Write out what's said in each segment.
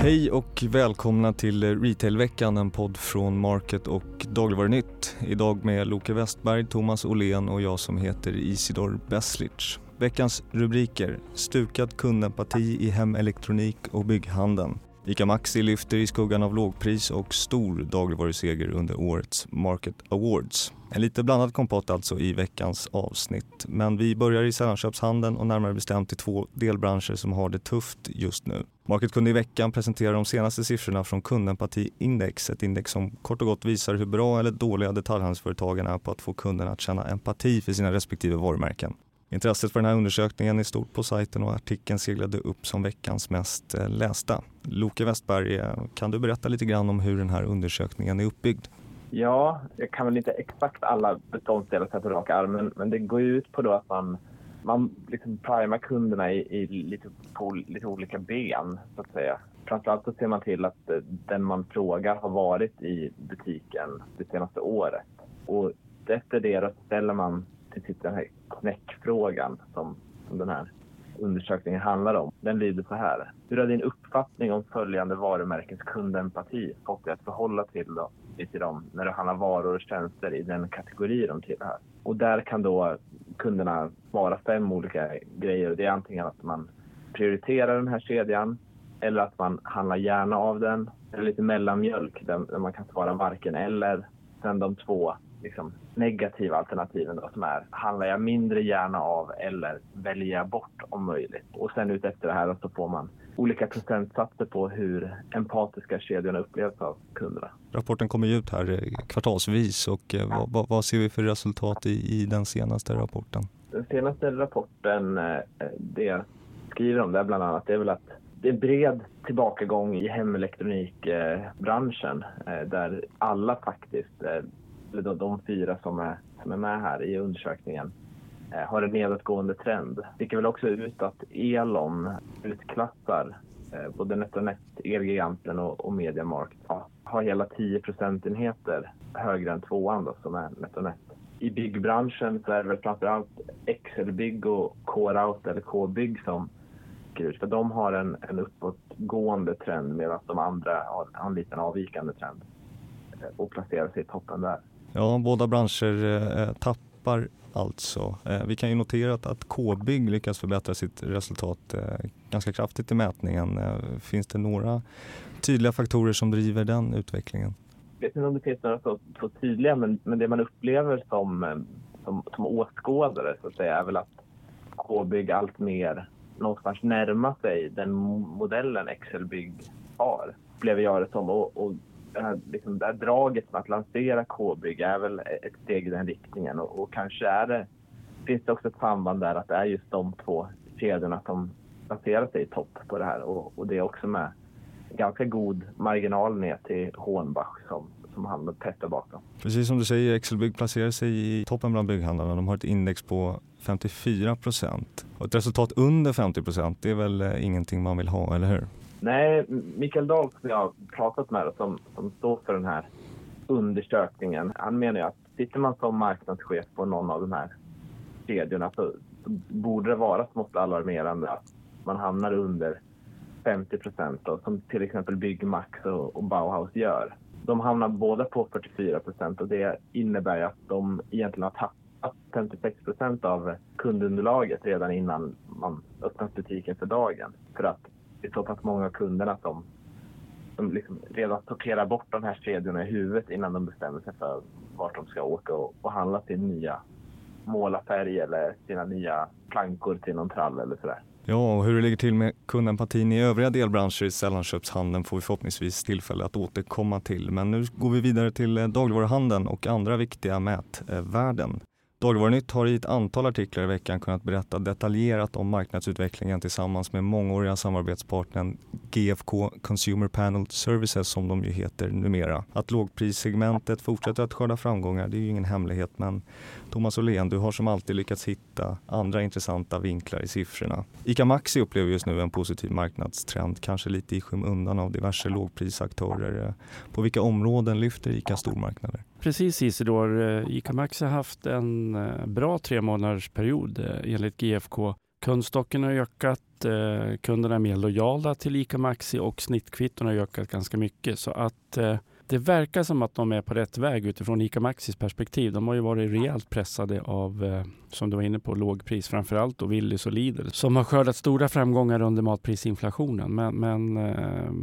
Hej och välkomna till Retailveckan, en podd från Market och Dagligvarunytt. Idag med Loke Westberg, Thomas Åhlén och jag som heter Isidor Beslic. Veckans rubriker. Stukad kundempati i hemelektronik och bygghandeln. ICA Maxi lyfter i skuggan av lågpris och stor dagligvaruseger under årets Market Awards. En lite blandad kompott alltså i veckans avsnitt. Men vi börjar i sällanköpshandeln och närmare bestämt i två delbranscher som har det tufft just nu. Market kunde i veckan presentera de senaste siffrorna från kundempatiindex, ett index som kort och gott visar hur bra eller dåliga detaljhandelsföretagen är på att få kunderna att känna empati för sina respektive varumärken. Intresset för den här undersökningen är stort på sajten och artikeln seglade upp som veckans mest eh, lästa. Loke Westberg, eh, kan du berätta lite grann om hur den här undersökningen är uppbyggd? Ja, jag kan väl inte exakt alla beståndsdelar på rak arm, men, men det går ut på då att man, man liksom primar kunderna i, i lite, på lite olika ben, så att säga. Framförallt så ser man till att eh, den man frågar har varit i butiken det senaste året. Och efter det då ställer man till sitt den här knäckfrågan som, som den här undersökningen handlar om. Den lyder så här. Hur har din uppfattning om följande varumärkens kundempati fått dig att förhålla till, då, till dem när du handlar varor och tjänster i den kategori de tillhör? Och där kan då kunderna svara fem olika grejer. Det är antingen att man prioriterar den här kedjan eller att man handlar gärna av den. Eller lite mellanmjölk där man kan svara varken eller. Sen de två liksom, negativa alternativen då, som är handlar jag mindre gärna av eller väljer jag bort om möjligt. Och sen ut efter det här så får man olika procentsatser på hur empatiska kedjorna upplevs av kunderna. Rapporten kommer ju ut här eh, kvartalsvis och eh, vad, vad, ser vi för resultat i, i den senaste rapporten? Den senaste rapporten, eh, det jag skriver om det bland annat, det är väl att det är bred tillbakagång i hemelektronikbranschen där alla faktiskt de, de fyra som är, som är med här i undersökningen, eh, har en nedåtgående trend. Det sticker väl också ut att Elon utklassar eh, både NetOnNet, Elgiganten och, och Mediamarkt ja, har hela 10 procentenheter högre än tvåan då, som är NetOnNet. I byggbranschen så är det väl framförallt Excelbygg och K-Rout eller K-bygg som sticker ut. För de har en, en uppåtgående trend medan de andra har en liten avvikande trend eh, och placerar sig i toppen där. Ja, båda branscher eh, eh, tappar alltså. Eh, vi kan ju notera att, att K-bygg lyckas förbättra sitt resultat eh, ganska kraftigt i mätningen. Eh, finns det några tydliga faktorer som driver den utvecklingen? Jag vet inte om det finns några så, så tydliga, men, men det man upplever som, eh, som, som åskådare så att säga, är väl att K-bygg allt mer någonstans närmar sig den modellen Excelbygg har, upplever jag det som. Och, och det här, liksom, det här draget med att lansera K-bygg är väl ett steg i den riktningen och, och, kanske är det, finns det också ett samband där att det är just de två kedjorna som placerar sig i topp på det här och, och det är också med ganska god marginal ner till Hornbach som, som handlar tätt där bakom. Precis som du säger, Excelbygg placerar sig i toppen bland bygghandlarna. De har ett index på 54 procent. Och ett resultat under 50 procent, det är väl eh, ingenting man vill ha, eller hur? Nej, Mikael Dahl som jag har pratat med som, som står för den här undersökningen, han menar ju att sitter man som marknadschef på någon av de här kedjorna så, så borde det vara smått alarmerande att man hamnar under 50 procent som till exempel Byggmax och, och Bauhaus gör. De hamnar båda på 44 procent och det innebär att de egentligen har tappat 56 procent av kundunderlaget redan innan man öppnat butiken för dagen. För att det är så pass många av kunderna som, de liksom redan sorterar bort de här kedjorna i huvudet innan de bestämmer sig för vart de ska åka och, och handla sin nya målarfärg eller sina nya plankor till någon trall eller sådär. Ja, och hur det ligger till med kundempatin i övriga delbranscher i sällanköpshandeln får vi förhoppningsvis tillfälle att återkomma till. Men nu går vi vidare till eh, dagligvaruhandeln och andra viktiga mätvärden. Dagligvarunytt har i ett antal artiklar i veckan kunnat berätta detaljerat om marknadsutvecklingen tillsammans med mångåriga samarbetspartnern GFK Consumer Panel Services som de ju heter numera. Att lågprissegmentet fortsätter att skörda framgångar det är ju ingen hemlighet men Thomas Åhlén, du har som alltid lyckats hitta andra intressanta vinklar i siffrorna. ICA Maxi upplever just nu en positiv marknadstrend, kanske lite i skymundan av diverse lågprisaktörer. På vilka områden lyfter ICA stormarknader? Precis Isidor, eh, ICA Maxi har haft en eh, bra tre månaders period eh, enligt GFK Kundstocken har ökat, kunderna är mer lojala till ICA Maxi och snittkvitton har ökat ganska mycket. Så att det verkar som att de är på rätt väg utifrån ICA Maxis perspektiv. De har ju varit rejält pressade av, som du var inne på, lågpris. Framförallt och Willys och Lidl som har skördat stora framgångar under matprisinflationen. Men, men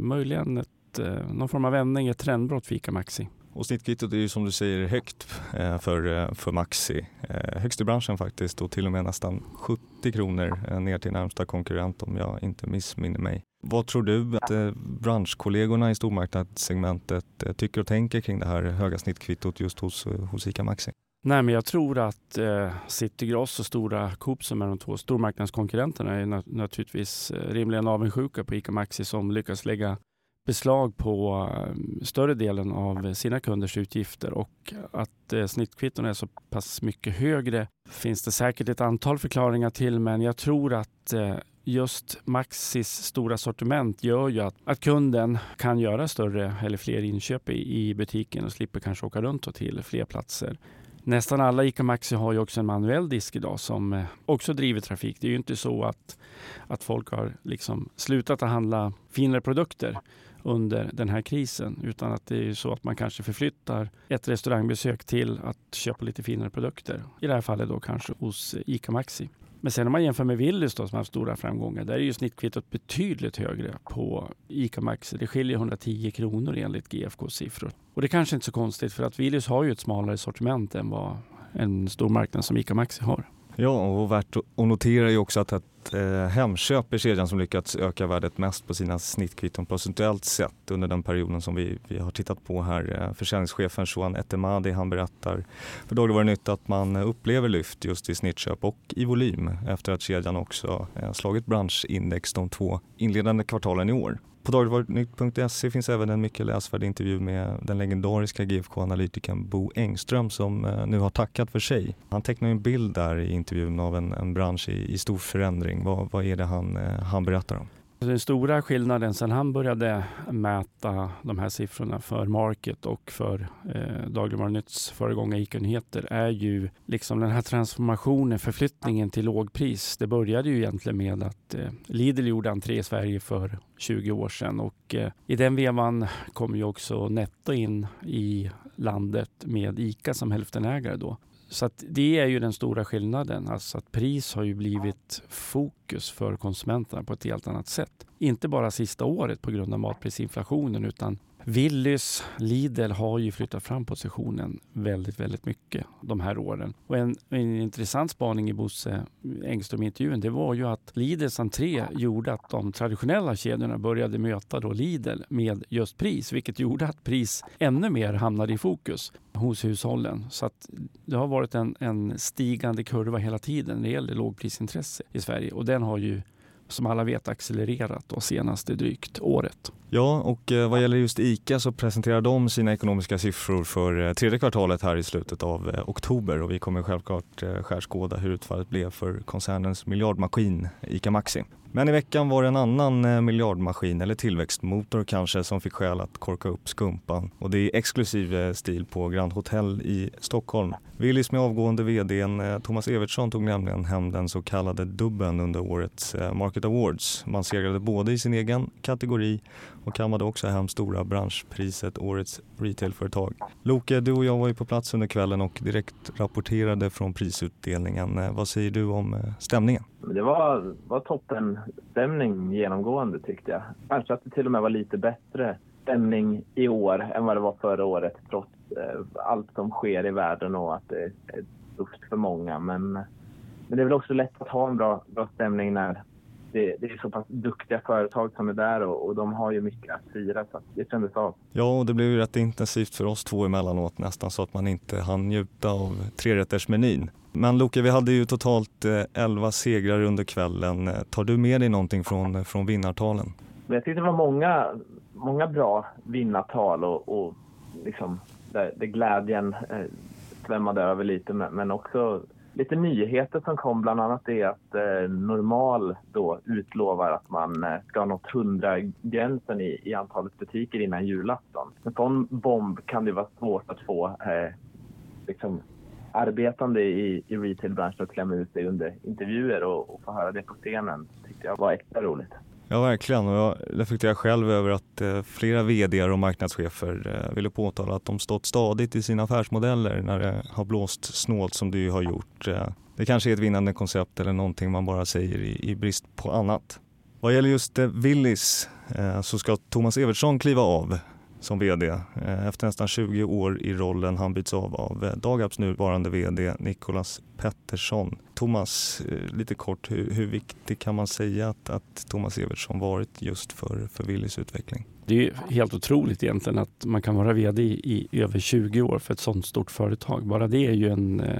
möjligen ett, någon form av vändning, ett trendbrott för ICA Maxi. Och snittkvittot är ju som du säger högt eh, för, eh, för Maxi. Eh, högst i branschen faktiskt och till och med nästan 70 kronor ner till närmsta konkurrent om jag inte missminner mig. Vad tror du att branschkollegorna i stormarknadssegmentet tycker och tänker kring det här höga snittkvittot just hos, hos ICA Maxi? Nej, men jag tror att eh, City Gross och Stora Coop som är de två stormarknadskonkurrenterna är nat naturligtvis rimligen avundsjuka på ICA Maxi som lyckas lägga beslag på eh, större delen av sina kunders utgifter och att eh, snittkvitton är så pass mycket högre finns det säkert ett antal förklaringar till men jag tror att eh, just Maxis stora sortiment gör ju att, att kunden kan göra större eller fler inköp i, i butiken och slipper kanske åka runt och till fler platser. Nästan alla ICA Maxi har ju också en manuell disk idag som också driver trafik. Det är ju inte så att, att folk har liksom slutat att handla finare produkter under den här krisen. Utan att det är så att man kanske förflyttar ett restaurangbesök till att köpa lite finare produkter. I det här fallet då kanske hos ICA Maxi. Men sen om man jämför med Willys då, som har haft stora framgångar, där är ju snittkvittot betydligt högre på ICA Maxi. Det skiljer 110 kronor enligt GFKs siffror. Och det kanske inte är så konstigt för att Willys har ju ett smalare sortiment än vad en stor marknad som ICA Maxi har. Ja, och värt att notera är också att att eh, Hemköp är kedjan som lyckats öka värdet mest på sina snittkvitton procentuellt sett under den perioden som vi, vi har tittat på här. Eh, försäljningschefen Johan Etemadi han berättar för Dagligvarunytt att man upplever lyft just i snittköp och i volym efter att kedjan också eh, slagit branschindex de två inledande kvartalen i år. På dagligvarunytt.se finns även en mycket läsvärd intervju med den legendariska GFK-analytikern Bo Engström som eh, nu har tackat för sig. Han tecknar en bild där i intervjun av en, en bransch i, i, stor förändring. Vad, vad är det han, eh, han berättar om? Den stora skillnaden sen han började mäta de här siffrorna för Market och för eh, Dagligvarunytts föregångare ICA-nyheter är ju liksom den här transformationen, förflyttningen till lågpris. Det började ju egentligen med att eh, Lidl gjorde entré i Sverige för 20 år sedan och eh, i den vevan kom ju också Netto in i landet med ICA som hälftenägare då. Så det är ju den stora skillnaden. Alltså att pris har ju blivit fokus för konsumenterna på ett helt annat sätt. Inte bara sista året på grund av matprisinflationen utan Willys, Lidl har ju flyttat fram positionen väldigt, väldigt mycket de här åren. Och en, en intressant spaning i Bosse Engström-intervjun det var ju att Lidls entré gjorde att de traditionella kedjorna började möta då Lidl med just pris, vilket gjorde att pris ännu mer hamnade i fokus hos hushållen. Så att det har varit en, en stigande kurva hela tiden när det gäller lågprisintresse i Sverige och den har ju som alla vet accelererat de senaste drygt året. Ja, och eh, vad gäller just ICA så presenterar de sina ekonomiska siffror för eh, tredje kvartalet här i slutet av eh, oktober och vi kommer självklart skärskåda hur utfallet blev för koncernens miljardmaskin ICA Maxi. Men i veckan var det en annan eh, miljardmaskin, eller tillväxtmotor kanske, som fick skäl att korka upp skumpan. Och det är exklusiv eh, stil på Grand Hotel i Stockholm. Willys med avgående vd eh, Thomas Evertsson tog nämligen hem den så kallade dubben under årets Market Awards. Man segrade både i sin egen kategori och kammade också hem stora branschpriset Årets retailföretag. Loke, du och jag var ju på plats under kvällen och direkt rapporterade från prisutdelningen. Vad säger du om stämningen? Det var, var toppen stämning genomgående tyckte jag. Kanske att det till och med var lite bättre stämning i år än vad det var förra året trots eh, allt som sker i världen och att det är tufft för många. Men, men det är väl också lätt att ha en bra, bra stämning när det, det, är så pass duktiga företag som är där och, och de har ju mycket att fira så det kändes av. Ja, och det blev ju rätt intensivt för oss två emellanåt nästan så att man inte hann njuta av trerättersmenyn. Men Loke, vi hade ju totalt 11 eh, segrar under kvällen. Tar du med dig någonting från, från vinnartalen? Jag tyckte det var många, många bra vinnartal och, och liksom där, där glädjen eh, svämmade över lite men också lite nyheter som kom, bland annat är att eh, Normal då utlovar att man eh, ska ha nått 100-gränsen i, i antalet butiker innan julafton. En sån bomb kan det vara svårt att få eh, liksom, arbetande i, i retailbranschen att klämma ut sig under intervjuer och, och få höra det på scenen tyckte jag var extra roligt. Ja, verkligen. Och jag reflekterar själv över att eh, flera vd och marknadschefer eh, ville påtala att de stått stadigt i sina affärsmodeller när det har blåst snålt som det ju har gjort. Eh, det kanske är ett vinnande koncept eller någonting man bara säger i, i brist på annat. Vad gäller just eh, Willys eh, så ska Thomas Evertsson kliva av som VD eh, efter nästan 20 år i rollen. Han byts av av eh, Dagabs nuvarande VD Nicolas Pettersson. Thomas, eh, lite kort, hur, hur viktig kan man säga att, att Thomas Evertsson varit just för, för Willys utveckling? Det är helt otroligt egentligen att man kan vara VD i, i över 20 år för ett sådant stort företag. Bara det är ju en, eh,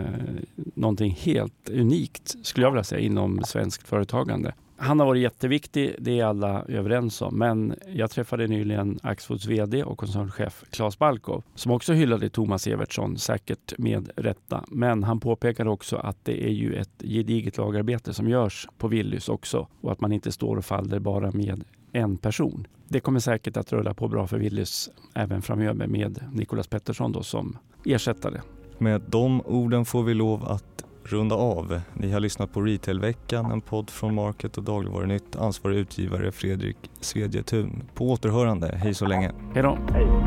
någonting helt unikt skulle jag vilja säga inom svenskt företagande. Han har varit jätteviktig, det är alla överens om. Men jag träffade nyligen Axfoods VD och koncernchef Claes Balkov som också hyllade Thomas Evertsson, säkert med rätta. Men han påpekade också att det är ju ett gediget lagarbete som görs på Willys också och att man inte står och faller bara med en person. Det kommer säkert att rulla på bra för Willys även framöver med Nicolas Pettersson då som ersättare. Med de orden får vi lov att runda av. Ni har lyssnat på Retailveckan, en podd från Market och Dagligvarunytt. Ansvarig utgivare Fredrik Svedjetun. På återhörande. Hej så länge. Hej då. Hej.